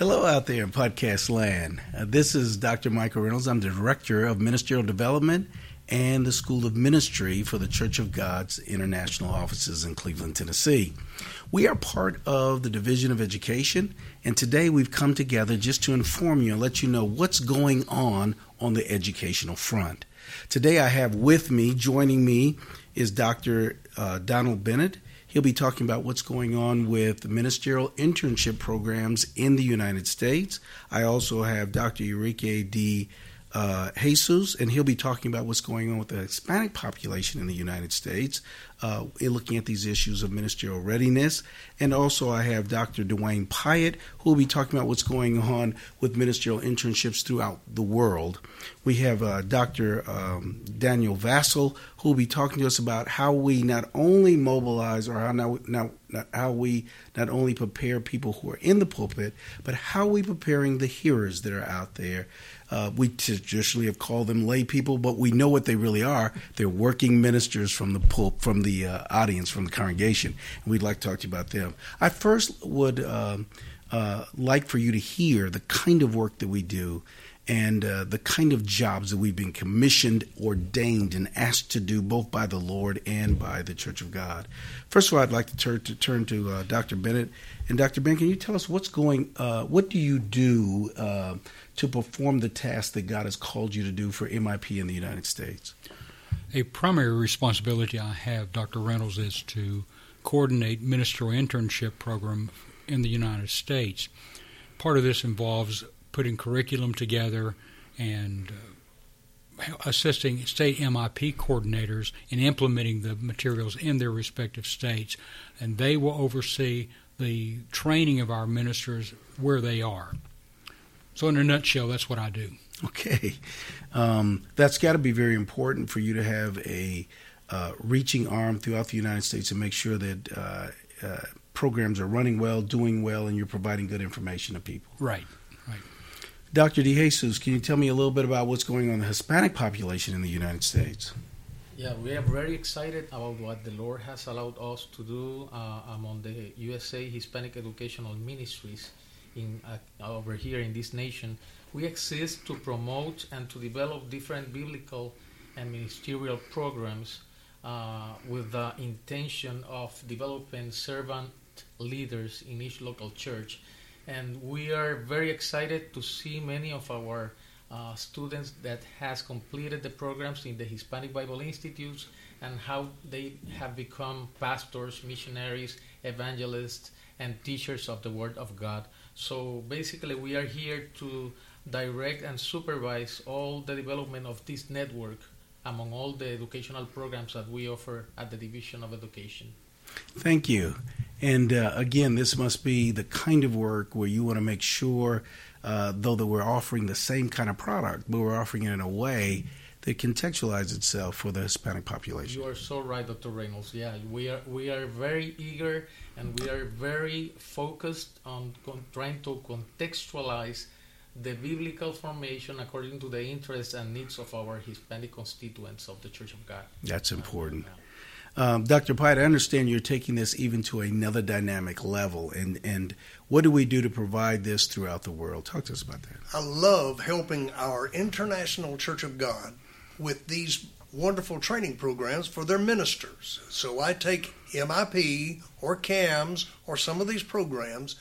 Hello, out there in podcast land. Uh, this is Dr. Michael Reynolds. I'm the Director of Ministerial Development and the School of Ministry for the Church of God's international offices in Cleveland, Tennessee. We are part of the Division of Education, and today we've come together just to inform you and let you know what's going on on the educational front. Today I have with me, joining me, is Dr. Uh, Donald Bennett. He'll be talking about what's going on with ministerial internship programs in the United States. I also have Dr. Enrique D uh, Jesus, and he'll be talking about what's going on with the Hispanic population in the United States, uh, looking at these issues of ministerial readiness. And also, I have Dr. Dwayne Pyatt, who will be talking about what's going on with ministerial internships throughout the world. We have uh, Dr. Um, Daniel Vassell, who will be talking to us about how we not only mobilize or how, now, how we not only prepare people who are in the pulpit, but how we preparing the hearers that are out there uh, we traditionally have called them lay people, but we know what they really are. They're working ministers from the pulp, from the uh, audience, from the congregation. And we'd like to talk to you about them. I first would um, uh, like for you to hear the kind of work that we do and uh, the kind of jobs that we've been commissioned, ordained, and asked to do both by the Lord and by the Church of God. First of all, I'd like to turn to, turn to uh, Dr. Bennett. And Dr. Bennett, can you tell us what's going? Uh, what do you do uh, to perform the task that God has called you to do for MIP in the United States? A primary responsibility I have, Dr. Reynolds, is to coordinate ministerial internship program in the United States. Part of this involves putting curriculum together and uh, assisting state MIP coordinators in implementing the materials in their respective states, and they will oversee the training of our ministers where they are. So, in a nutshell, that's what I do. Okay. Um, that's got to be very important for you to have a uh, reaching arm throughout the United States and make sure that uh, uh, programs are running well, doing well, and you're providing good information to people. Right, right. Dr. DeJesus, can you tell me a little bit about what's going on in the Hispanic population in the United States? Yeah, we are very excited about what the Lord has allowed us to do uh, among the USA Hispanic Educational Ministries in uh, over here in this nation, we exist to promote and to develop different biblical and ministerial programs uh, with the intention of developing servant leaders in each local church. And we are very excited to see many of our uh, students that has completed the programs in the Hispanic Bible Institutes and how they have become pastors, missionaries, evangelists, and teachers of the Word of God. So basically, we are here to direct and supervise all the development of this network among all the educational programs that we offer at the Division of Education. Thank you. And uh, again, this must be the kind of work where you want to make sure, uh, though that we're offering the same kind of product, but we're offering it in a way that contextualizes itself for the Hispanic population. You are so right, Dr. Reynolds. Yeah, we are we are very eager and we are very focused on con- trying to contextualize the biblical formation according to the interests and needs of our Hispanic constituents of the Church of God. That's important. Um, Dr. Pyatt, I understand you're taking this even to another dynamic level, and, and what do we do to provide this throughout the world? Talk to us about that. I love helping our International Church of God with these wonderful training programs for their ministers. So I take MIP or CAMS or some of these programs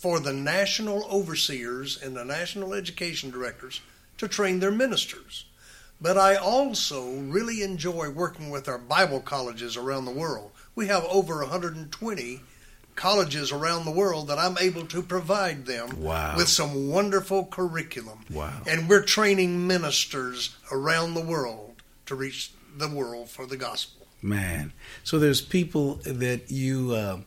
for the national overseers and the national education directors to train their ministers. But I also really enjoy working with our Bible colleges around the world. We have over 120 colleges around the world that I'm able to provide them wow. with some wonderful curriculum. Wow. And we're training ministers around the world to reach the world for the gospel. Man. So there's people that you uh,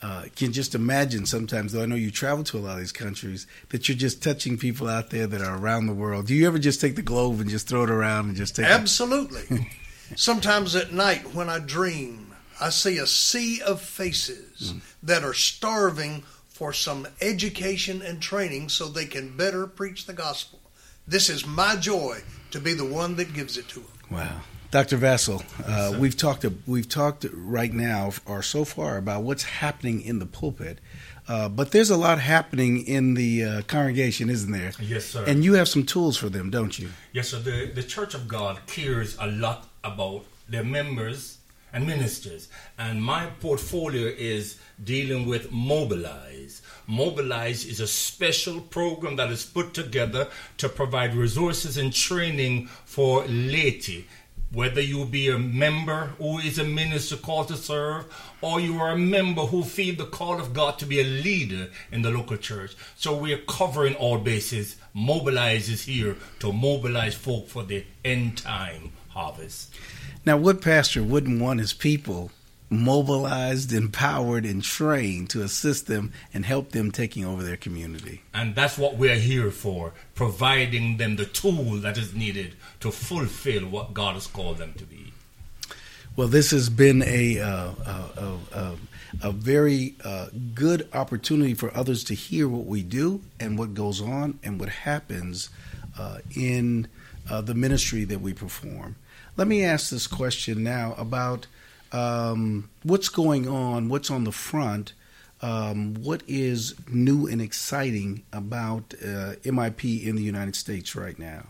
uh, can just imagine sometimes, though I know you travel to a lot of these countries, that you're just touching people out there that are around the world. Do you ever just take the globe and just throw it around and just take Absolutely. sometimes at night when I dream, I see a sea of faces mm. that are starving for some education and training so they can better preach the gospel. This is my joy to be the one that gives it to them. Wow. Dr. Vassell, uh, we've talked we've talked right now or so far about what's happening in the pulpit, uh, but there's a lot happening in the uh, congregation, isn't there? Yes, sir. And you have some tools for them, don't you? Yes, sir. The, the Church of God cares a lot about their members and ministers, and my portfolio is dealing with Mobilize. Mobilize is a special program that is put together to provide resources and training for laity whether you be a member who is a minister called to serve, or you are a member who feel the call of God to be a leader in the local church. So we are covering all bases. Mobilize is here to mobilize folk for the end time harvest. Now, what pastor wouldn't want his people mobilized, empowered, and trained to assist them and help them taking over their community. And that's what we're here for, providing them the tool that is needed to fulfill what God has called them to be. Well, this has been a uh, a, a, a, very uh, good opportunity for others to hear what we do and what goes on and what happens uh, in uh, the ministry that we perform. Let me ask this question now about um, what's going on, what's on the front, um, what is new and exciting about uh, MIP in the United States right now?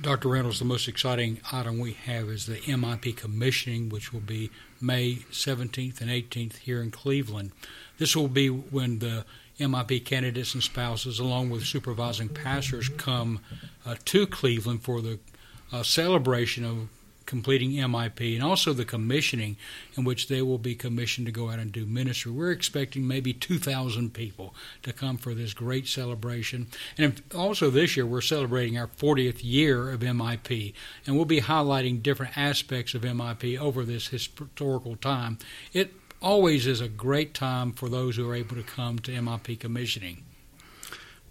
Dr. Reynolds, the most exciting item we have is the MIP commissioning, which will be May 17th and 18th here in Cleveland. This will be when the MIP candidates and spouses, along with supervising pastors, come uh, to Cleveland for the uh, celebration of completing MIP and also the commissioning in which they will be commissioned to go out and do ministry. We're expecting maybe 2,000 people to come for this great celebration. And also this year we're celebrating our 40th year of MIP and we'll be highlighting different aspects of MIP over this historical time. It always is a great time for those who are able to come to MIP commissioning.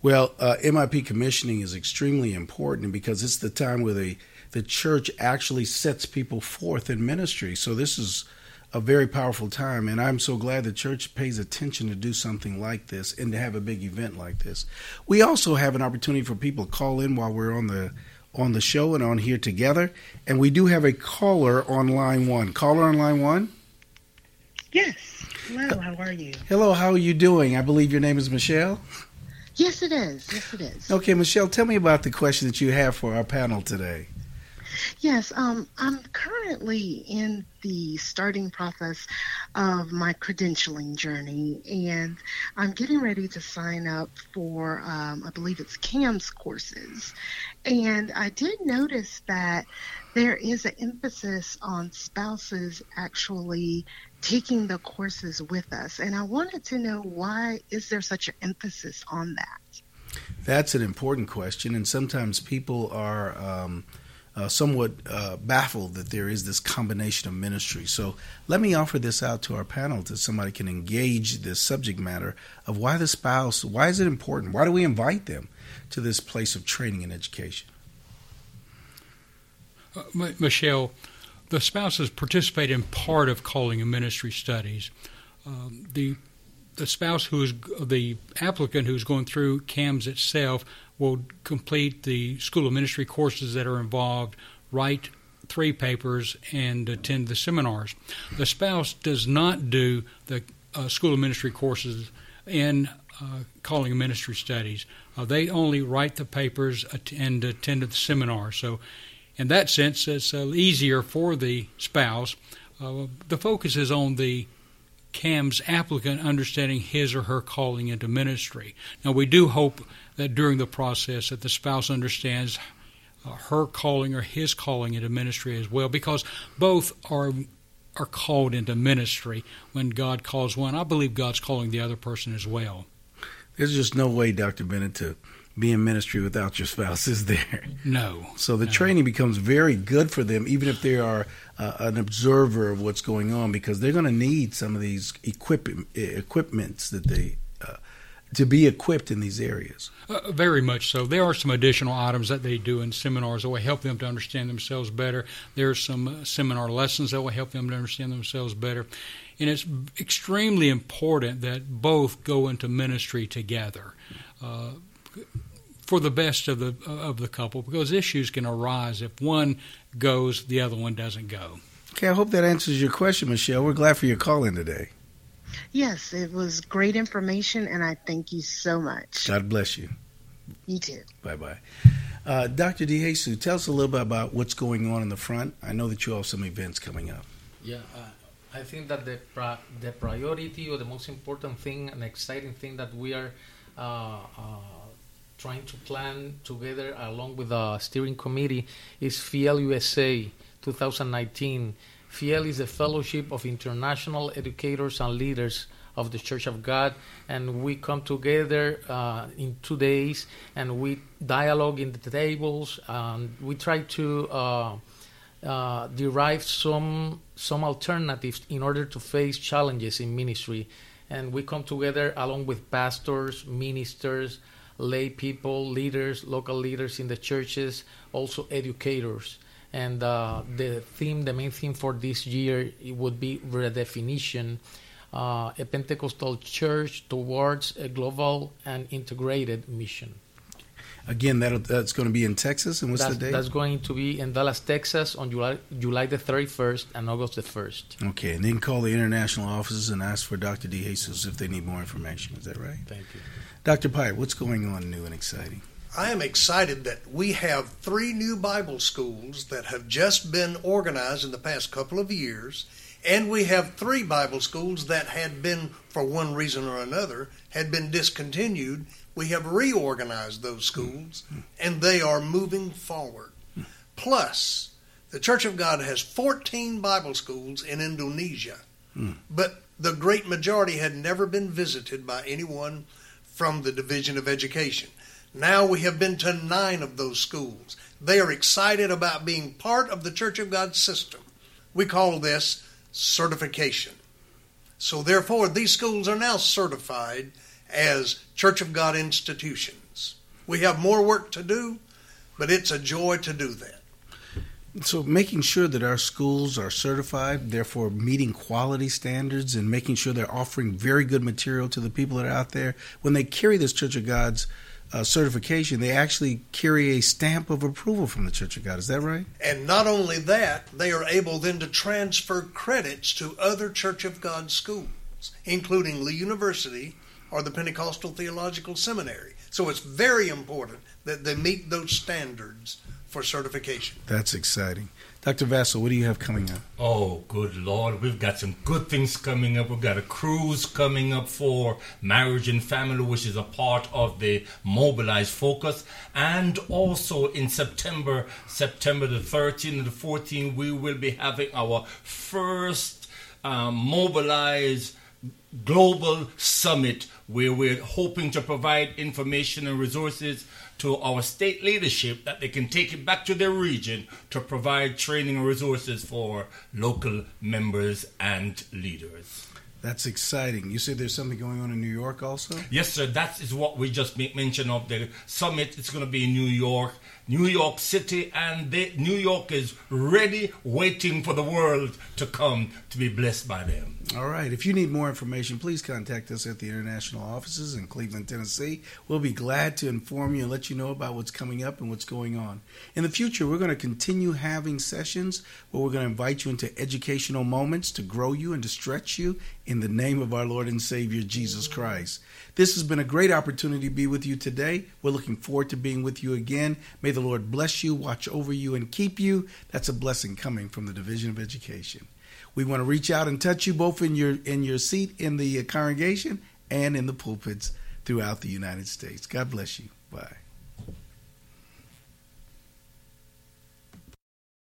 Well, uh, MIP commissioning is extremely important because it's the time where the the church actually sets people forth in ministry. So this is a very powerful time, and I'm so glad the church pays attention to do something like this and to have a big event like this. We also have an opportunity for people to call in while we're on the on the show and on here together, and we do have a caller on line one. Caller on line one. Yes. Hello. Uh, how are you? Hello. How are you doing? I believe your name is Michelle. Yes, it is. Yes, it is. Okay, Michelle, tell me about the question that you have for our panel today. Yes, um, I'm currently in the starting process of my credentialing journey, and I'm getting ready to sign up for, um, I believe it's CAMS courses. And I did notice that there is an emphasis on spouses actually taking the courses with us. And I wanted to know why is there such an emphasis on that? That's an important question, and sometimes people are. Um, uh, somewhat uh, baffled that there is this combination of ministry. So let me offer this out to our panel that somebody can engage this subject matter of why the spouse, why is it important? Why do we invite them to this place of training and education? Uh, Michelle, the spouses participate in part of calling and ministry studies. Um, the the spouse who is the applicant who's going through CAMS itself will complete the School of Ministry courses that are involved, write three papers, and attend the seminars. The spouse does not do the uh, School of Ministry courses in uh, calling ministry studies. Uh, they only write the papers and attend the seminar. So, in that sense, it's uh, easier for the spouse. Uh, the focus is on the CAMS applicant understanding his or her calling into ministry. Now, we do hope that during the process that the spouse understands her calling or his calling into ministry as well, because both are are called into ministry when God calls one. I believe God's calling the other person as well. There's just no way, Dr. Bennett, to be in ministry without your spouse, is there? No. So the no. training becomes very good for them, even if they are uh, an observer of what's going on, because they're going to need some of these equip- equipments that they to be equipped in these areas. Uh, very much so. There are some additional items that they do in seminars that will help them to understand themselves better. There are some uh, seminar lessons that will help them to understand themselves better. And it's extremely important that both go into ministry together. For the best of the of the couple because issues can arise if one goes, the other one doesn't go. Okay, I hope that answers your question, Michelle. We're glad for your call in today. Yes, it was great information, and I thank you so much. God bless you. You too. Bye bye. Uh, Dr. DeJesus, tell us a little bit about what's going on in the front. I know that you have some events coming up. Yeah, uh, I think that the pri- the priority or the most important thing and exciting thing that we are uh, uh, trying to plan together along with the steering committee is FIEL USA 2019. FIEL is a fellowship of international educators and leaders of the Church of God, and we come together uh, in two days and we dialogue in the tables. And we try to uh, uh, derive some some alternatives in order to face challenges in ministry. And we come together along with pastors, ministers, lay people, leaders, local leaders in the churches, also educators. And uh, the theme, the main theme for this year, it would be redefinition uh, a Pentecostal church towards a global and integrated mission. Again, that that's going to be in Texas, and what's that's, the date? That's going to be in Dallas, Texas, on July July the thirty first and August the first. Okay, and then call the international offices and ask for Dr. DeJesus if they need more information. Is that right? Thank you, Dr. Pyatt. What's going on new and exciting? I am excited that we have three new Bible schools that have just been organized in the past couple of years and we have three Bible schools that had been, for one reason or another, had been discontinued. We have reorganized those schools, and they are moving forward. Plus, the Church of God has 14 Bible schools in Indonesia, but the great majority had never been visited by anyone from the Division of Education. Now we have been to nine of those schools. They are excited about being part of the Church of God system. We call this certification. So, therefore, these schools are now certified as Church of God institutions. We have more work to do, but it's a joy to do that. So, making sure that our schools are certified, therefore meeting quality standards and making sure they're offering very good material to the people that are out there, when they carry this Church of God's uh, certification, they actually carry a stamp of approval from the Church of God. Is that right? And not only that, they are able then to transfer credits to other Church of God schools, including Lee University or the Pentecostal Theological Seminary. So it's very important that they meet those standards for certification. That's exciting. Dr. Vassell, what do you have coming up? Oh, good Lord. We've got some good things coming up. We've got a cruise coming up for marriage and family, which is a part of the Mobilize Focus. And also in September, September the 13th and the 14th, we will be having our first um, Mobilize Global Summit where we're hoping to provide information and resources to our state leadership that they can take it back to their region to provide training and resources for local members and leaders. That's exciting. You said there's something going on in New York also? Yes, sir. That is what we just make mention of. The summit It's going to be in New York, New York City, and they, New York is ready, waiting for the world to come to be blessed by them. All right. If you need more information, please contact us at the international offices in Cleveland, Tennessee. We'll be glad to inform you and let you know about what's coming up and what's going on. In the future, we're going to continue having sessions where we're going to invite you into educational moments to grow you and to stretch you in the name of our Lord and Savior Jesus Christ. This has been a great opportunity to be with you today. We're looking forward to being with you again. May the Lord bless you, watch over you, and keep you. That's a blessing coming from the Division of Education. We want to reach out and touch you both in your in your seat in the congregation and in the pulpits throughout the United States. God bless you. Bye.